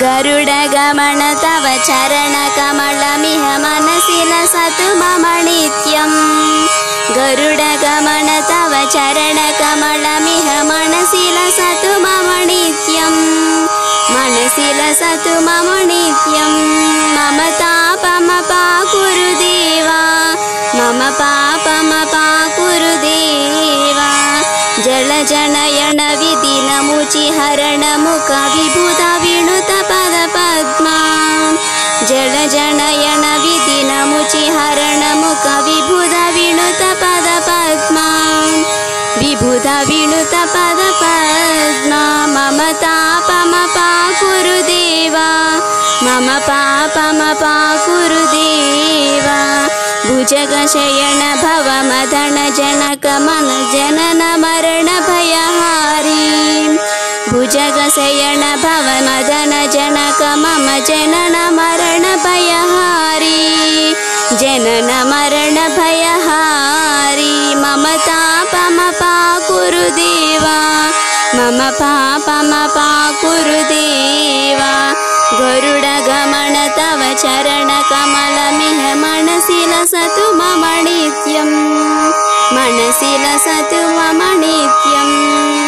गरुडगमन तव चरणकमलमिह मनसि लसतु मम नित्यम् गरुडगमन तव चरणकमलमिह मनसि लसतु मम नित्यम् मनसि लसतु मम नित्यम् मम तापमपा देवा मम पापमपा देवा जलजनयन जलजनयन विधिनमुचिहरणमुख विभुध विणुत पद पद्मा विभुध विणुत पद पद्मा मम तापमपा देवा मम पापमपा देवा भुजगशयन भव मदन जनक मन जनन मरण भयहारी। भुजगशयन भव मदन जनक मम जनन भयहारी जनन मरण भयहारी मम तापमपा देवा मम पापमपा देवा गरुडगमन तव चरणकमलमिह मनसि लसतु मम नित्यम्। मनसि लसतु मम नित्यम्